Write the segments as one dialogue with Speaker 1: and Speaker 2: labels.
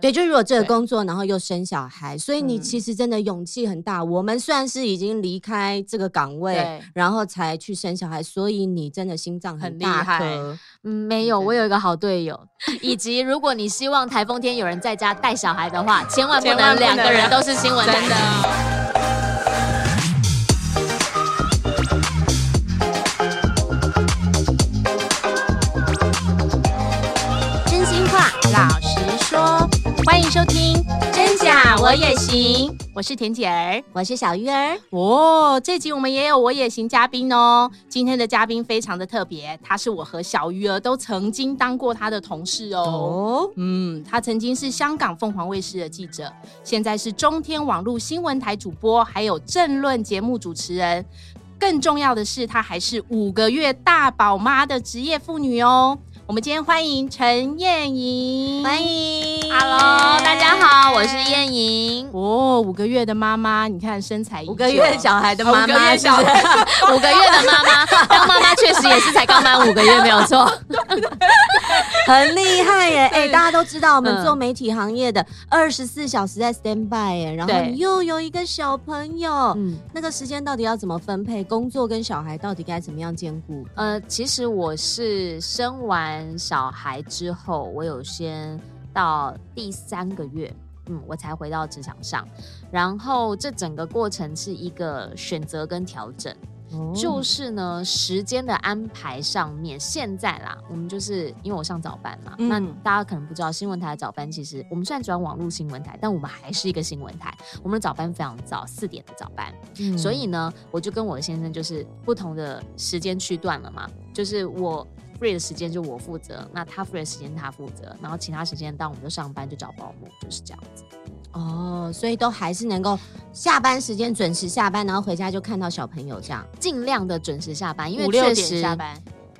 Speaker 1: 对，就如果这个工作，然后又生小孩，所以你其实真的勇气很大。我们算是已经离开这个岗位，然后才去生小孩，所以你真的心脏很厉害。
Speaker 2: 嗯，没有，我有一个好队友，以及如果你希望台风天有人在家带小孩的话，千万不能两个人都是新闻真的。我也行》，我是田姐儿，
Speaker 1: 我是小鱼儿。
Speaker 3: 哦，这集我们也有我也行嘉宾哦。今天的嘉宾非常的特别，他是我和小鱼儿都曾经当过他的同事哦。哦，嗯，他曾经是香港凤凰卫视的记者，现在是中天网络新闻台主播，还有政论节目主持人。更重要的是，她还是五个月大宝妈的职业妇女哦。我们今天欢迎陈燕莹，
Speaker 1: 欢迎
Speaker 2: ，Hello，大家好，我是燕莹。
Speaker 3: 哦，五个月的妈妈，你看身材，
Speaker 1: 五个月小孩的妈妈，
Speaker 2: 五个月 的妈妈，当妈妈确实也是才刚满五个月，没有错，
Speaker 1: 很厉害耶！哎，大家都知道，我们做媒体行业的二十四小时在 stand by 耶，然后你又有一个小朋友，嗯，那个时间到底要怎么分配？工作跟小孩到底该怎么样兼顾？
Speaker 2: 呃，其实我是生完。小孩之后，我有先到第三个月，嗯，我才回到职场上。然后这整个过程是一个选择跟调整。就是呢，时间的安排上面，现在啦，我们就是因为我上早班嘛，嗯、那大家可能不知道，新闻台的早班其实我们虽然转网络新闻台，但我们还是一个新闻台，我们的早班非常早，四点的早班，嗯、所以呢，我就跟我的先生就是不同的时间区段了嘛，就是我 free 的时间就我负责，那他 free 的时间他负责，然后其他时间当我们就上班就找保姆，就是这样子。
Speaker 1: 哦，所以都还是能够下班时间准时下班，然后回家就看到小朋友这样，
Speaker 2: 尽量的准时下班，因为
Speaker 3: 五六点下班，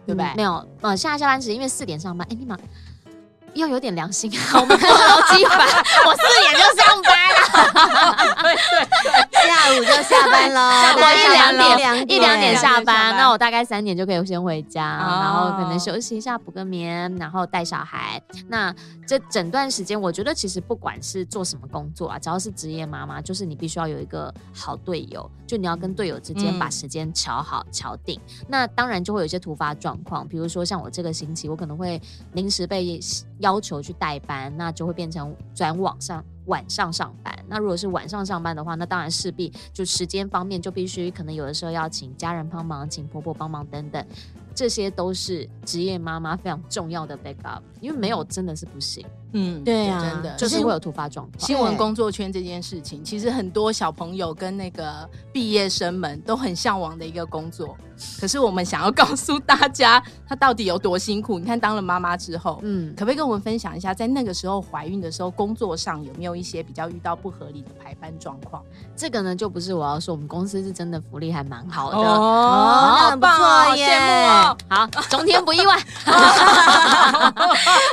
Speaker 3: 对不对？
Speaker 2: 没有，呃，现在下班时因为四点上班，哎，你妈。要有点良心啊！我们劳基法，我四点就上班了，
Speaker 1: 对对
Speaker 2: 我一两点一两点下班，那我大概三点就可以先回家，然后可能休息一下，补个眠，然后带小孩。那这整段时间，我觉得其实不管是做什么工作啊，只要是职业妈妈，就是你必须要有一个好队友，就你要跟队友之间把时间调好调定。那当然就会有一些突发状况，比如说像我这个星期，我可能会临时被。要求去代班，那就会变成转网上晚上上班。那如果是晚上上班的话，那当然势必就时间方面就必须可能有的时候要请家人帮忙，请婆婆帮忙等等，这些都是职业妈妈非常重要的 backup，因为没有真的是不行。
Speaker 1: 嗯，对啊，
Speaker 2: 真的就是会有突发状况。
Speaker 3: 新闻工作圈这件事情，其实很多小朋友跟那个毕业生们都很向往的一个工作。可是我们想要告诉大家，他到底有多辛苦。你看，当了妈妈之后，嗯，可不可以跟我们分享一下，在那个时候怀孕的时候，工作上有没有一些比较遇到不合理的排班状况？
Speaker 2: 这个呢，就不是我要说，我们公司是真的福利还蛮好的
Speaker 1: 哦，那很不错耶。
Speaker 2: 好，中天不意外。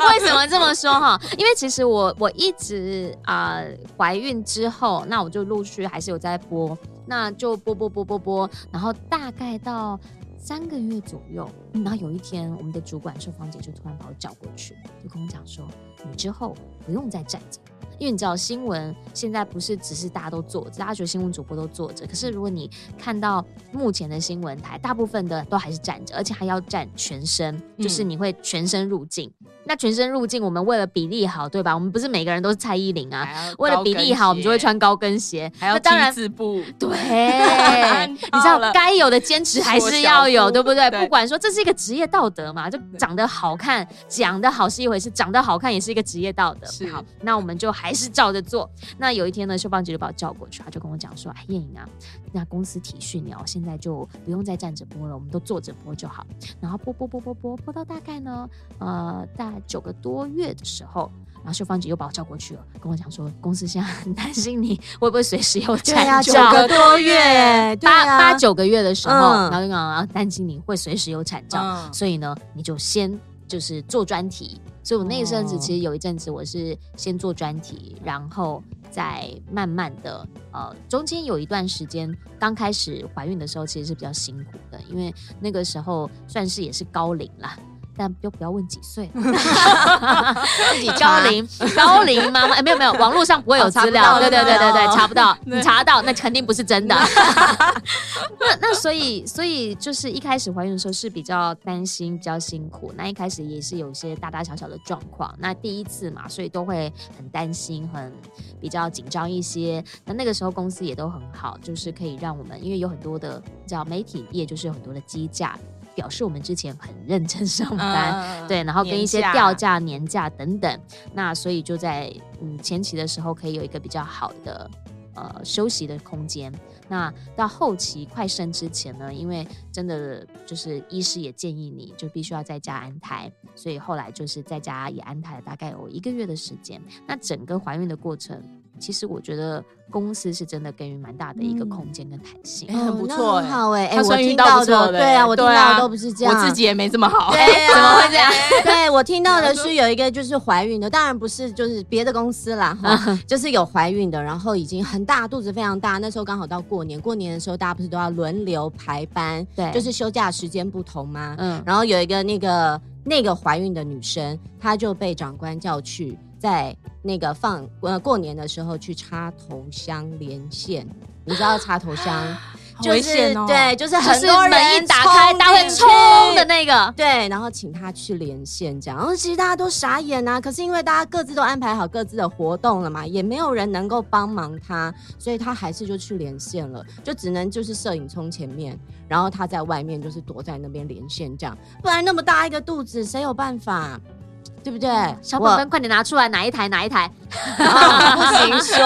Speaker 2: 为什么这么说哈？因为其实我我一直啊怀孕之后，那我就陆续还是有在播，那就播播播播播，然后大概到三个月左右，然后有一天我们的主管说芳姐就突然把我叫过去，就跟我讲说，你之后不用再站着。因为你知道新闻现在不是只是大家都坐着，大家觉得新闻主播都坐着，可是如果你看到目前的新闻台，大部分的都还是站着，而且还要站全身，就是你会全身入镜。嗯、那全身入镜，我们为了比例好，对吧？我们不是每个人都是蔡依林啊，为了比例好，我们就会穿高跟鞋，
Speaker 3: 还要当然字步。
Speaker 2: 对，你知道该有的坚持还是要有，对不对？对，不管说这是一个职业道德嘛，就长得好看讲得好是一回事，长得好看也是一个职业道德。好，那我们就还。还是照着做。那有一天呢，秀芳姐就把我叫过去，她就跟我讲说：“哎，燕莹啊，那公司体训你哦，现在就不用再站着播了，我们都坐着播就好。然后播播播播播播到大概呢，呃，大概九个多月的时候，然后秀芳姐又把我叫过去了，跟我讲说，公司现在很担心你会不会随时有 产兆。
Speaker 1: 九个多月，
Speaker 2: 八八九个月的时候，然后就讲担心你会随时有产兆，所以呢，你就先就是做专题。”所以，我那一阵子其实有一阵子，我是先做专题，然后再慢慢的，呃，中间有一段时间，刚开始怀孕的时候，其实是比较辛苦的，因为那个时候算是也是高龄啦。但就不要问几岁，自己高龄高龄妈妈，哎，没有没有，网络上不会有资料，对对对对对，查不到，你查到那肯定不是真的。那那所以所以就是一开始怀孕的时候是比较担心，比较辛苦，那一开始也是有些大大小小的状况，那第一次嘛，所以都会很担心，很比较紧张一些。那那个时候公司也都很好，就是可以让我们，因为有很多的叫媒体业，就是有很多的机假。表示我们之前很认真上班，嗯、对，然后跟一些调假、年假等等，那所以就在嗯前期的时候可以有一个比较好的呃休息的空间。那到后期快生之前呢，因为真的就是医师也建议你就必须要在家安胎，所以后来就是在家也安胎了大概有一个月的时间。那整个怀孕的过程，其实我觉得。公司是真的给予蛮大的一个空间跟弹性，
Speaker 3: 很不错，
Speaker 1: 很好哎。哎，我听到的，对啊，我听到的都不是这样，
Speaker 3: 我自己也没这么好，
Speaker 1: 对啊，怎么会这样？对，我听到的是有一个就是怀孕的，当然不是就是别的公司啦，哈，就是有怀孕的，然后已经很大肚子非常大，那时候刚好到过年，过年的时候大家不是都要轮流排班，对，就是休假时间不同嘛？嗯，然后有一个那个那个怀孕的女生，她就被长官叫去。在那个放呃过年的时候去插头香连线，你知道插头香？就是对，就是很多人
Speaker 2: 一打开，大家会冲的那个，
Speaker 1: 对，然后请他去连线这样，然后其实大家都傻眼呐，可是因为大家各自都安排好各自的活动了嘛，也没有人能够帮忙他，所以他还是就去连线了，就只能就是摄影冲前面，然后他在外面就是躲在那边连线这样，不然那么大一个肚子，谁有办法？对不对？
Speaker 2: 小本本，快点拿出来，哪一台？哪一台？
Speaker 1: 哦、不行说，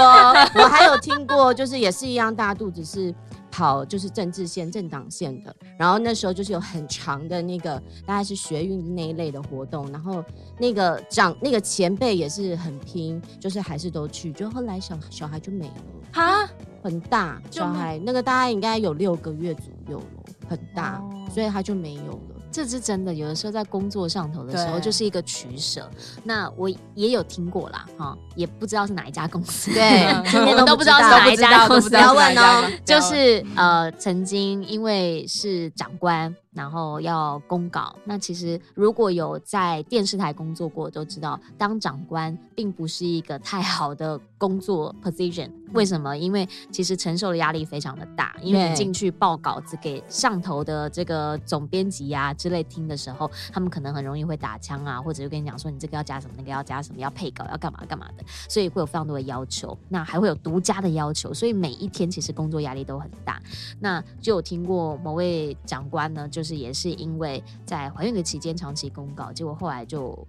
Speaker 1: 我还有听过，就是也是一样大肚子，是跑就是政治线、政党线的。然后那时候就是有很长的那个，大概是学运那一类的活动。然后那个长那个前辈也是很拼，就是还是都去。就后来小小孩就没了哈，很大小孩，那个大概应该有六个月左右了，很大，所以他就没有了。
Speaker 2: 这是真的，有的时候在工作上头的时候就是一个取舍。那我也有听过啦，哈，也不知道是哪一家公司，
Speaker 1: 对，
Speaker 2: 我们都不知道是哪一家公司，
Speaker 1: 不要问哦。
Speaker 2: 就是呃，曾经因为是长官。然后要公稿，那其实如果有在电视台工作过，都知道当长官并不是一个太好的工作 position。为什么？因为其实承受的压力非常的大，因为你进去报稿子给上头的这个总编辑啊之类听的时候，他们可能很容易会打枪啊，或者就跟你讲说你这个要加什么，那个要加什么，要配稿，要干嘛干嘛的，所以会有非常多的要求。那还会有独家的要求，所以每一天其实工作压力都很大。那就有听过某位长官呢，就。就是也是因为在怀孕的期间长期公告，结果后来就。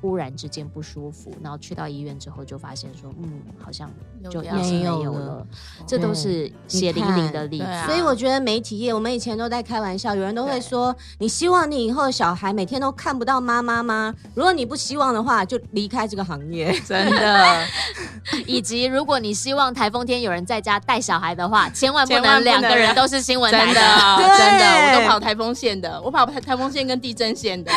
Speaker 2: 忽然之间不舒服，然后去到医院之后就发现说，嗯，好像就没有了。这都是血淋淋的例子。
Speaker 1: 所以我觉得媒体业，我们以前都在开玩笑，有人都会说，你希望你以后小孩每天都看不到妈妈吗？如果你不希望的话，就离开这个行业。
Speaker 3: 真的。
Speaker 2: 以及如果你希望台风天有人在家带小孩的话，千万不能两个人都是新闻台的。
Speaker 3: 真的，真的，我都跑 台风线的，我跑台台风线跟地震线的。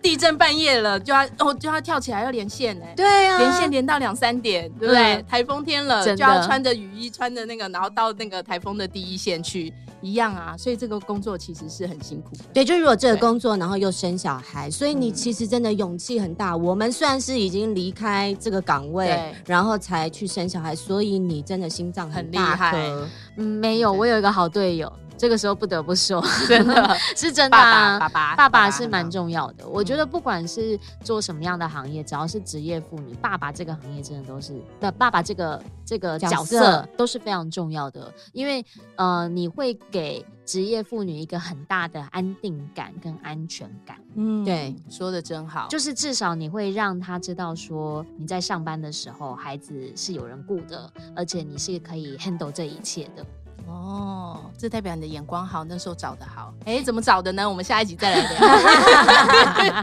Speaker 3: 地震半夜了。就要哦，就要跳起来要连线呢。
Speaker 1: 对啊，
Speaker 3: 连线连到两三点，对不对？台风天了，就要穿着雨衣，穿着那个，然后到那个台风的第一线去，一样啊。所以这个工作其实是很辛苦。
Speaker 1: 对，就如果这个工作，然后又生小孩，所以你其实真的勇气很大。我们算是已经离开这个岗位，然后才去生小孩，所以你真的心脏很厉害。
Speaker 2: 嗯，没有，我有一个好队友。这个时候不得不说，真的是真的啊，爸爸，爸爸，是蛮重要的。我觉得不管是做什么样的行业，只要是职业妇女，爸爸这个行业真的都是的，爸爸这个这个角色都是非常重要的，因为呃，你会给职业妇女一个很大的安定感跟安全感。
Speaker 3: 嗯，对，说的真好，
Speaker 2: 就是至少你会让他知道说你在上班的时候，孩子是有人顾的，而且你是可以 handle 这一切的。
Speaker 3: 哦，这代表你的眼光好，那时候找的好。哎，怎么找的呢？我们下一集再来聊。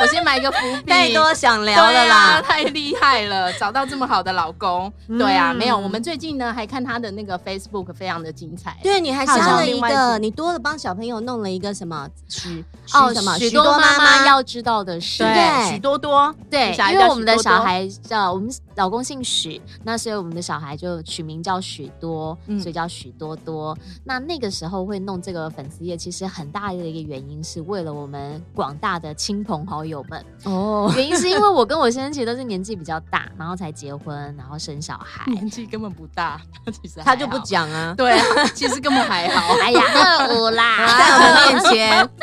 Speaker 3: 我先埋一个伏笔。
Speaker 1: 太多想聊了啦，
Speaker 3: 啊，太厉害了，找到这么好的老公。嗯、对啊，没有，我们最近呢还看他的那个 Facebook，非常的精彩。
Speaker 1: 对，你还加了一个，你多了帮小朋友弄了一个什么许哦什么
Speaker 2: 许多妈妈要知道的事。
Speaker 3: 对，许多多。
Speaker 2: 对，因为我们的小孩叫我们老公姓许，那所以我们的小孩就取名叫许多，嗯、所以叫许。许多多。那那个时候会弄这个粉丝页，其实很大的一个原因是为了我们广大的亲朋好友们哦。原因是因为我跟我先生其实都是年纪比较大，然后才结婚，然后生小孩，
Speaker 3: 年纪根本不大，其实
Speaker 1: 他就不讲啊。
Speaker 3: 对啊，其实根本还好。
Speaker 2: 哎呀，二五啦，
Speaker 1: 在我们面前。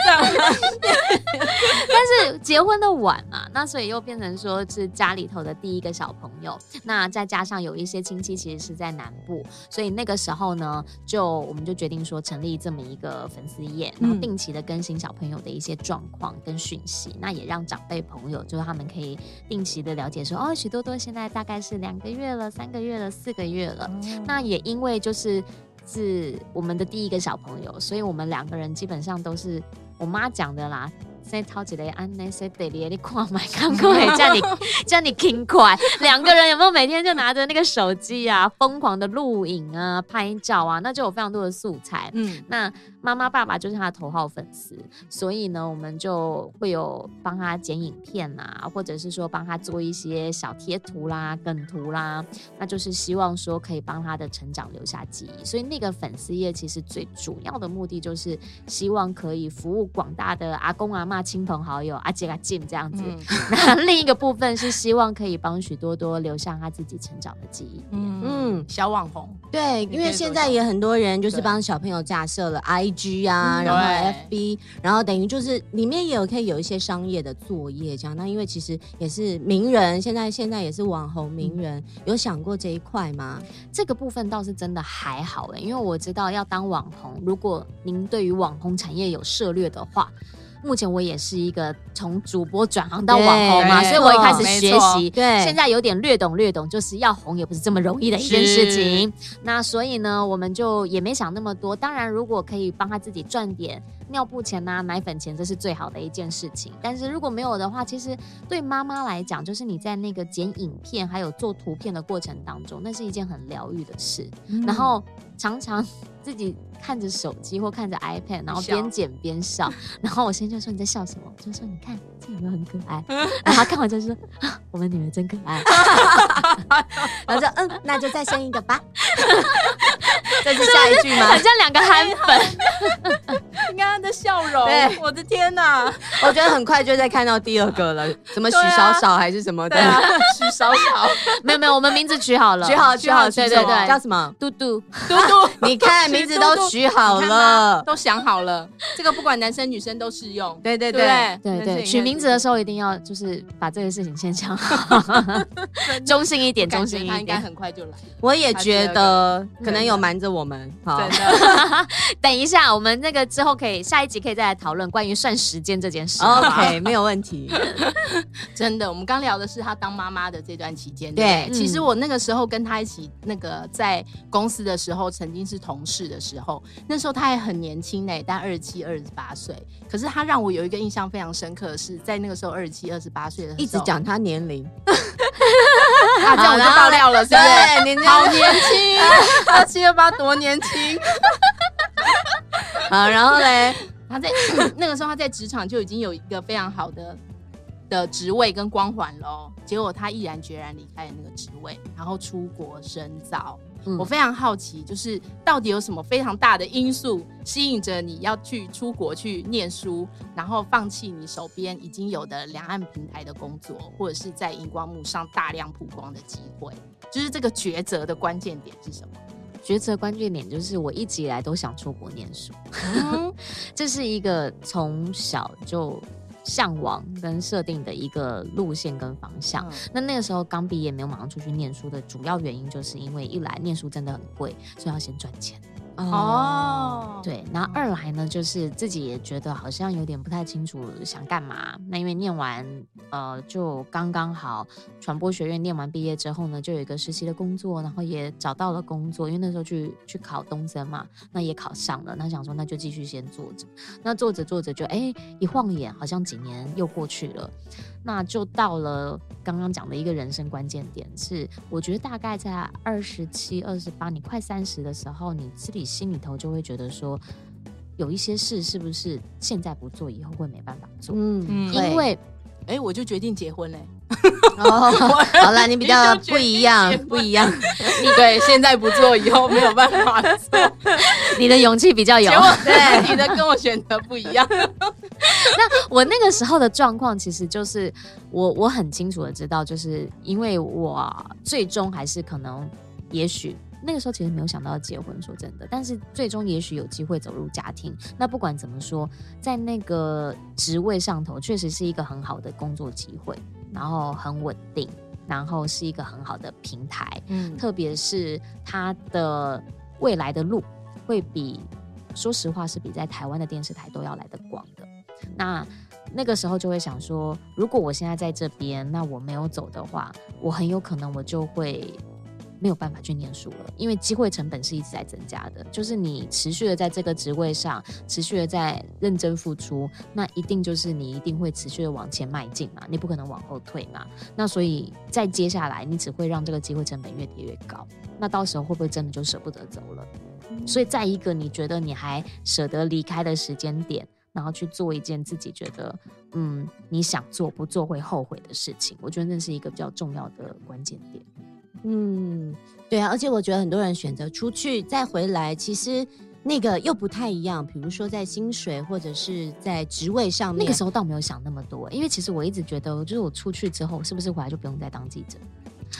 Speaker 2: 但是结婚的晚嘛，那所以又变成说是家里头的第一个小朋友。那再加上有一些亲戚其实是在南部，所以那个时候呢，就我们就决定说成立这么一个粉丝页，然后定期的更新小朋友的一些状况跟讯息。那也让长辈朋友就是他们可以定期的了解说，哦，许多多现在大概是两个月了、三个月了、四个月了。那也因为就是是我们的第一个小朋友，所以我们两个人基本上都是我妈讲的啦。在掏几类安内塞德里，你看买看过没？叫你 叫你勤快。两个人有没有每天就拿着那个手机啊，疯狂的录影啊、拍照啊？那就有非常多的素材。嗯，那妈妈爸爸就是他的头号粉丝，所以呢，我们就会有帮他剪影片啊，或者是说帮他做一些小贴图啦、梗图啦，那就是希望说可以帮他的成长留下记忆。所以那个粉丝页其实最主要的目的就是希望可以服务广大的阿公阿嬷。亲朋好友阿杰阿进这样子，嗯、那另一个部分是希望可以帮许多多留下他自己成长的记忆。
Speaker 3: 嗯，嗯小网红，
Speaker 1: 对，因为现在也很多人就是帮小朋友架设了 IG 啊，然后 FB，然后等于就是里面也有可以有一些商业的作业这样。那因为其实也是名人，现在现在也是网红名人，嗯、有想过这一块吗？
Speaker 2: 这个部分倒是真的还好哎，因为我知道要当网红，如果您对于网红产业有涉略的话。目前我也是一个从主播转行到网红嘛，所以我一开始学习，对，现在有点略懂略懂，就是要红也不是这么容易的一件事情。那所以呢，我们就也没想那么多。当然，如果可以帮他自己赚点尿布钱呐、啊、奶粉钱，这是最好的一件事情。但是如果没有的话，其实对妈妈来讲，就是你在那个剪影片还有做图片的过程当中，那是一件很疗愈的事。嗯、然后常常自己。看着手机或看着 iPad，然后边剪边笑，笑然后我先生就说，你在笑什么？我就说，你看这有没有很可爱？然后他看完就说啊，我们女儿真可爱。
Speaker 1: 然后说嗯，那就再生一个吧。这是下一句吗？
Speaker 2: 好像两个憨粉。
Speaker 3: 你看他的笑容，对。我的天哪！
Speaker 1: 我觉得很快就在看到第二个了，什么许少少还是什么的？
Speaker 3: 许少少，
Speaker 2: 没有没有，我们名字取好了，
Speaker 1: 取好取好，对对对，
Speaker 2: 叫什么？嘟嘟。
Speaker 3: 嘟嘟，
Speaker 1: 你看 名字都取好了，
Speaker 3: 都想好了，这个不管男生女生都适用。
Speaker 1: 对对对。
Speaker 2: 对对，取名字的时候一定要就是把这个事情先想好，中性一点，中性一点，
Speaker 3: 应该很快就来。
Speaker 1: 我也觉得可能有瞒着我们，好，
Speaker 2: 等一下，我们那个之后。可以，下一集可以再来讨论关于算时间这件事。
Speaker 1: OK，没有问题。
Speaker 3: 真的，我们刚聊的是他当妈妈的这段期间。对，对，其实我那个时候跟他一起那个在公司的时候，曾经是同事的时候，那时候他还很年轻呢，但二十七、二十八岁。可是他让我有一个印象非常深刻的是，在那个时候二十七、二十八岁的时候，
Speaker 1: 一直讲他年龄，
Speaker 3: 啊，这样我就爆料了，是不是？对，好年轻，二七二八多年轻。
Speaker 1: 啊，然后嘞，
Speaker 3: 他在 那个时候，他在职场就已经有一个非常好的的职位跟光环了。结果他毅然决然离开了那个职位，然后出国深造。嗯、我非常好奇，就是到底有什么非常大的因素吸引着你要去出国去念书，然后放弃你手边已经有的两岸平台的工作，或者是在荧光幕上大量曝光的机会？就是这个抉择的关键点是什么？
Speaker 2: 抉择关键点就是我一直以来都想出国念书，嗯、这是一个从小就向往跟设定的一个路线跟方向。嗯、那那个时候刚毕业没有马上出去念书的主要原因，就是因为一来念书真的很贵，所以要先赚钱。哦，对，然后二来呢，就是自己也觉得好像有点不太清楚想干嘛。那因为念完，呃，就刚刚好传播学院念完毕业之后呢，就有一个实习的工作，然后也找到了工作。因为那时候去去考东森嘛，那也考上了。那想说那就继续先做着，那做着做着就哎，一晃眼好像几年又过去了。那就到了刚刚讲的一个人生关键点，是我觉得大概在二十七、二十八，你快三十的时候，你自己心里头就会觉得说，有一些事是不是现在不做，以后会没办法做？嗯，因为，
Speaker 3: 哎，我就决定结婚嘞。
Speaker 1: 哦，好了，你比较不一样，不一样。
Speaker 3: 你 对，现在不做，以后没有办法做。
Speaker 2: 你的勇气比较有，
Speaker 3: 对，你的跟我选择不一样。
Speaker 2: 那我那个时候的状况，其实就是我我很清楚的知道，就是因为我最终还是可能，也许。那个时候其实没有想到要结婚，说真的，但是最终也许有机会走入家庭。那不管怎么说，在那个职位上头，确实是一个很好的工作机会，然后很稳定，然后是一个很好的平台。嗯，特别是他的未来的路会比，说实话是比在台湾的电视台都要来得广的。那那个时候就会想说，如果我现在在这边，那我没有走的话，我很有可能我就会。没有办法去念书了，因为机会成本是一直在增加的。就是你持续的在这个职位上，持续的在认真付出，那一定就是你一定会持续的往前迈进嘛，你不可能往后退嘛。那所以再接下来，你只会让这个机会成本越跌越高。那到时候会不会真的就舍不得走了？所以在一个你觉得你还舍得离开的时间点，然后去做一件自己觉得嗯你想做不做会后悔的事情，我觉得那是一个比较重要的关键点。
Speaker 1: 嗯，对啊，而且我觉得很多人选择出去再回来，其实那个又不太一样。比如说在薪水或者是在职位上面，
Speaker 2: 那个时候倒没有想那么多，因为其实我一直觉得，就是我出去之后，是不是回来就不用再当记者？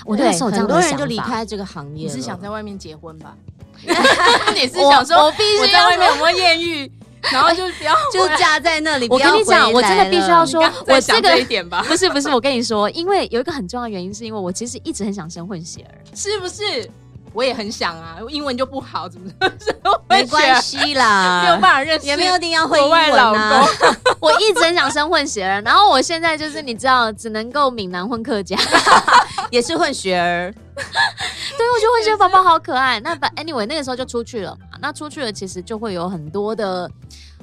Speaker 2: 我那个时候
Speaker 1: 很多人就离开这个行业。
Speaker 3: 你是想在外面结婚吧？你是想说我必须我在外面有没有艳遇？然后就不要
Speaker 1: 就架在那里。
Speaker 2: 我跟你讲，我真的必须要说，我这个
Speaker 3: 一点吧，
Speaker 2: 不是不是，我跟你说，因为有一个很重要的原因，是因为我其实一直很想生混血儿，
Speaker 3: 是不是？我也很想啊，英文就不好，怎么
Speaker 1: 没关系啦，
Speaker 3: 没有办法认识，
Speaker 1: 也没有一定要会英文啊。
Speaker 2: 我一直很想生混血儿，然后我现在就是你知道，只能够闽南混客家，
Speaker 1: 也是混血儿。
Speaker 2: 对，我觉得混血宝宝好可爱。那 but anyway 那个时候就出去了嘛，那出去了其实就会有很多的。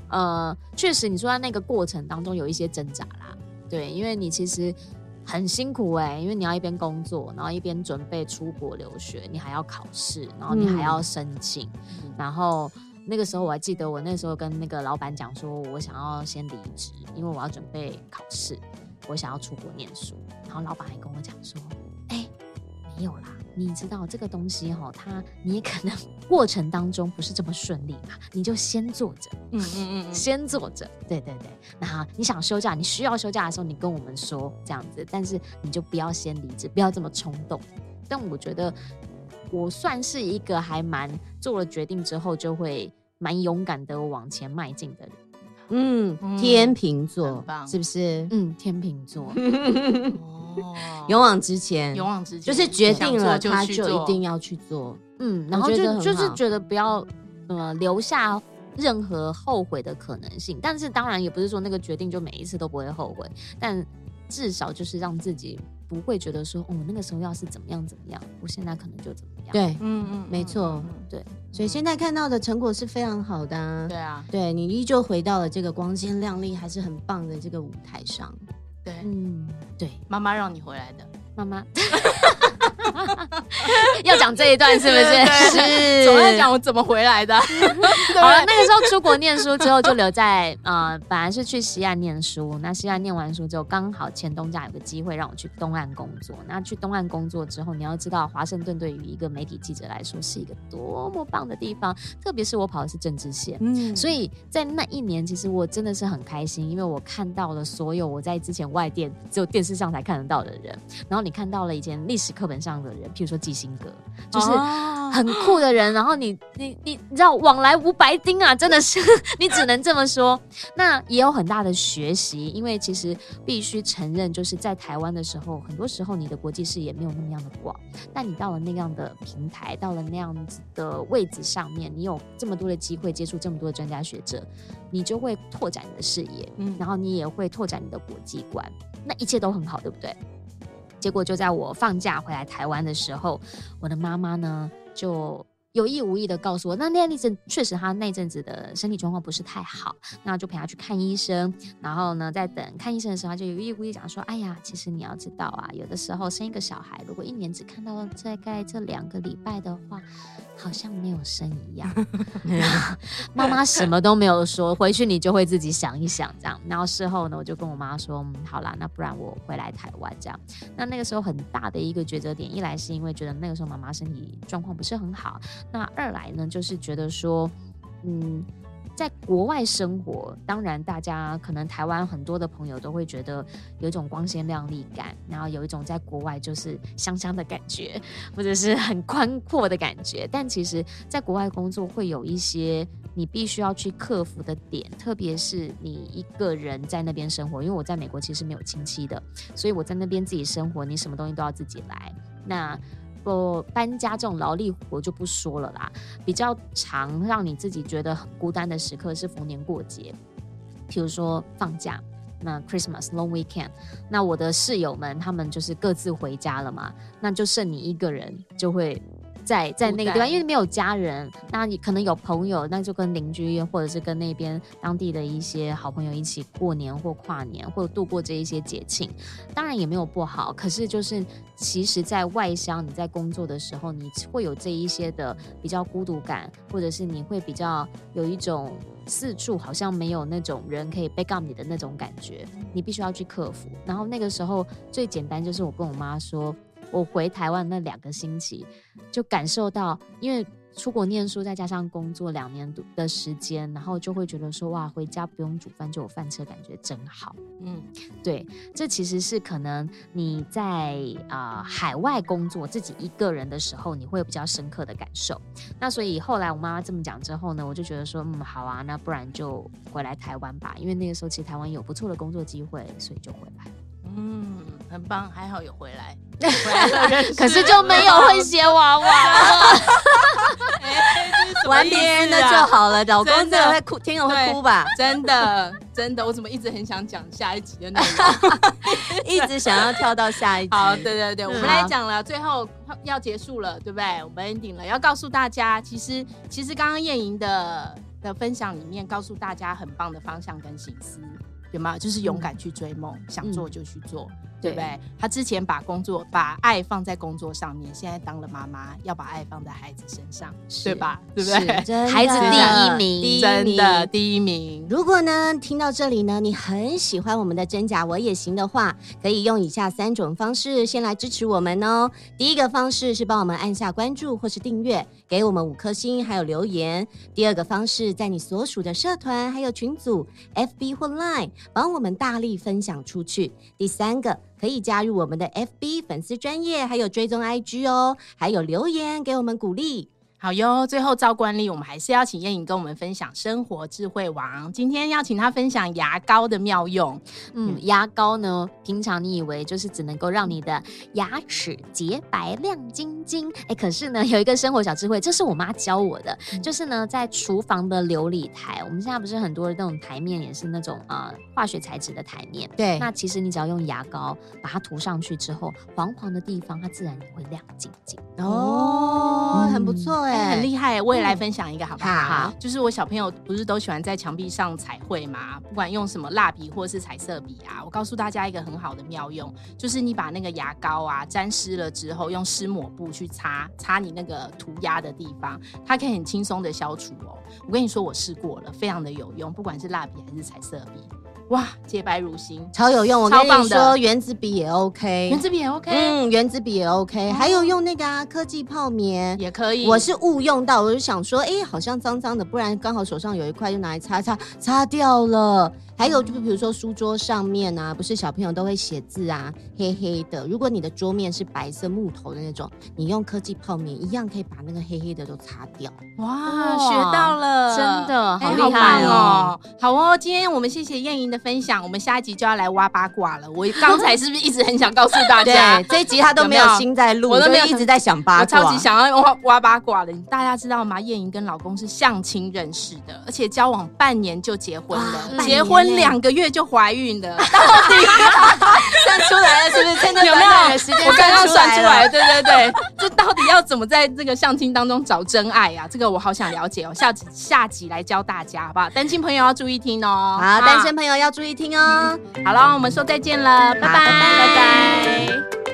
Speaker 2: 呃，确实，你说在那个过程当中有一些挣扎啦，对，因为你其实很辛苦哎、欸，因为你要一边工作，然后一边准备出国留学，你还要考试，然后你还要申请，嗯、然后那个时候我还记得，我那时候跟那个老板讲说，我想要先离职，因为我要准备考试，我想要出国念书，然后老板还跟我讲说，哎、欸，没有啦。你知道这个东西哈，它你也可能过程当中不是这么顺利嘛，你就先坐着，嗯嗯嗯，先坐着，对对对。那你想休假，你需要休假的时候，你跟我们说这样子，但是你就不要先离职，不要这么冲动。但我觉得我算是一个还蛮做了决定之后就会蛮勇敢的往前迈进的人。
Speaker 1: 嗯，天秤座是不是？
Speaker 2: 嗯，天秤座。
Speaker 1: 勇往直前，
Speaker 3: 勇往直前，
Speaker 1: 就是决定了，他就一定要去做。
Speaker 2: 嗯，然后就就是觉得不要呃留下任何后悔的可能性。但是当然也不是说那个决定就每一次都不会后悔，但至少就是让自己不会觉得说哦，那个时候要是怎么样怎么样，我现在可能就怎么样。
Speaker 1: 对，嗯嗯，没错，对。所以现在看到的成果是非常好的。
Speaker 3: 啊对啊，
Speaker 1: 对你依旧回到了这个光鲜亮丽还是很棒的这个舞台上。
Speaker 3: 对，
Speaker 2: 嗯，对，
Speaker 3: 妈妈让你回来的，
Speaker 2: 妈妈。要讲这一段是不是？
Speaker 3: 是，总要讲我怎么回来的。
Speaker 2: 好了，那个时候出国念书之后，就留在呃，本来是去西岸念书。那西岸念完书之后，刚好前东家有个机会让我去东岸工作。那去东岸工作之后，你要知道，华盛顿对于一个媒体记者来说是一个多么棒的地方，特别是我跑的是政治线。嗯，所以在那一年，其实我真的是很开心，因为我看到了所有我在之前外电只有电视上才看得到的人。然后你看到了以前历史课本上的人，譬如说基辛格，就是很酷的人。然后你你你你知道往来无白丁啊，真的是 你只能这么说。那也有很大的学习，因为其实必须承认，就是在台湾的时候，很多时候你的国际视野没有那么样的广。但你到了那样的平台，到了那样子的位置上面，你有这么多的机会接触这么多的专家学者，你就会拓展你的视野，嗯，然后你也会拓展你的国际观，那一切都很好，对不对？结果就在我放假回来台湾的时候，我的妈妈呢就有意无意的告诉我，那那阵确实他那阵子的身体状况不是太好，那就陪他去看医生。然后呢，在等看医生的时候，他就有意无意讲说：“哎呀，其实你要知道啊，有的时候生一个小孩，如果一年只看到大概这两个礼拜的话，好像没有生一样。”妈妈什么都没有说，回去你就会自己想一想这样。然后事后呢，我就跟我妈说：“嗯，好啦，那不然我回来台湾这样。”那那个时候很大的一个抉择点，一来是因为觉得那个时候妈妈身体状况不是很好。那二来呢，就是觉得说，嗯，在国外生活，当然大家可能台湾很多的朋友都会觉得有一种光鲜亮丽感，然后有一种在国外就是香香的感觉，或者是很宽阔的感觉。但其实，在国外工作会有一些你必须要去克服的点，特别是你一个人在那边生活。因为我在美国其实没有亲戚的，所以我在那边自己生活，你什么东西都要自己来。那不搬家这种劳力活就不说了啦，比较常让你自己觉得很孤单的时刻是逢年过节，譬如说放假，那 Christmas long weekend，那我的室友们他们就是各自回家了嘛，那就剩你一个人就会。在在那个地方，因为没有家人，那你可能有朋友，那就跟邻居或者是跟那边当地的一些好朋友一起过年或跨年，或者度过这一些节庆，当然也没有不好。可是就是，其实，在外乡你在工作的时候，你会有这一些的比较孤独感，或者是你会比较有一种四处好像没有那种人可以 back up 你的那种感觉，你必须要去克服。然后那个时候最简单就是我跟我妈说。我回台湾那两个星期，就感受到，因为出国念书，再加上工作两年的时间，然后就会觉得说，哇，回家不用煮饭就有饭吃，感觉真好。嗯，对，这其实是可能你在啊、呃、海外工作自己一个人的时候，你会有比较深刻的感受。那所以后来我妈妈这么讲之后呢，我就觉得说，嗯，好啊，那不然就回来台湾吧，因为那个时候其实台湾有不错的工作机会，所以就回来。
Speaker 3: 嗯，很棒，还好有回来。
Speaker 2: 可是就没有会写娃娃了，
Speaker 1: 玩别人的就好了。老公真的会哭，听了会哭吧？
Speaker 3: 真的，真的，我怎么一直很想讲下一集的内容，
Speaker 1: 一直想要跳到下一集。
Speaker 3: 好，对对对，我们来讲了，最后要结束了，对不对？我们 ending 了，要告诉大家，其实其实刚刚燕莹的的分享里面，告诉大家很棒的方向跟心思。有吗？就是勇敢去追梦，嗯、想做就去做，嗯、对不对？他之前把工作、把爱放在工作上面，现在当了妈妈，要把爱放在孩子身上，是对吧？对不对？
Speaker 2: 孩子第一名，
Speaker 3: 真的第一名。
Speaker 1: 如果呢，听到这里呢，你很喜欢我们的真假我也行的话，可以用以下三种方式先来支持我们哦。第一个方式是帮我们按下关注或是订阅。给我们五颗星，还有留言。第二个方式，在你所属的社团还有群组，FB 或 Line，帮我们大力分享出去。第三个，可以加入我们的 FB 粉丝专业，还有追踪 IG 哦，还有留言给我们鼓励。
Speaker 3: 好哟，最后照惯例，我们还是要请燕颖跟我们分享生活智慧王。今天要请他分享牙膏的妙用。
Speaker 2: 嗯，牙膏呢，平常你以为就是只能够让你的牙齿洁白亮晶晶，哎，可是呢，有一个生活小智慧，这是我妈教我的，嗯、就是呢，在厨房的琉璃台，我们现在不是很多的那种台面也是那种呃化学材质的台面，
Speaker 1: 对，
Speaker 2: 那其实你只要用牙膏把它涂上去之后，黄黄的地方它自然也会亮晶晶。
Speaker 1: 哦，嗯、很不错。
Speaker 3: 很厉害，我也来分享一个好不好？就是我小朋友不是都喜欢在墙壁上彩绘吗？不管用什么蜡笔或是彩色笔啊，我告诉大家一个很好的妙用，就是你把那个牙膏啊沾湿了之后，用湿抹布去擦擦你那个涂鸦的地方，它可以很轻松的消除哦。我跟你说，我试过了，非常的有用，不管是蜡笔还是彩色笔。哇，洁白如新，
Speaker 1: 超有用！我跟你说，原子笔也 OK，
Speaker 3: 原子笔也 OK，
Speaker 1: 嗯，原子笔也 OK，还有用那个啊，科技泡棉
Speaker 3: 也可以。
Speaker 1: 我是误用到，我就想说，哎，好像脏脏的，不然刚好手上有一块，就拿来擦擦，擦掉了。还有就比如说书桌上面啊，不是小朋友都会写字啊，黑黑的。如果你的桌面是白色木头的那种，你用科技泡棉一样可以把那个黑黑的都擦掉。
Speaker 3: 哇，学到了，
Speaker 2: 真的好厉
Speaker 3: 害哦！好哦，今天我们谢谢燕莹的分享，我们下一集就要来挖八卦了。我刚才是不是一直很想告诉大家，
Speaker 1: 这一集他都没有心在录，我都没有一直在想八卦，
Speaker 3: 我超级想要挖挖八卦的。大家知道吗？燕莹跟老公是相亲认识的，而且交往半年就结婚了，结婚。生两个月就怀孕了，到
Speaker 1: 底算出来了是不是？真的有没有？
Speaker 3: 我刚刚算出来了，对对对，这到底要怎么在这个相亲当中找真爱呀？这个我好想了解哦，下集下集来教大家好不好？单亲朋友要注意听哦，
Speaker 1: 好，单身朋友要注意听哦。
Speaker 3: 好了，我们说再见了，拜拜，拜拜。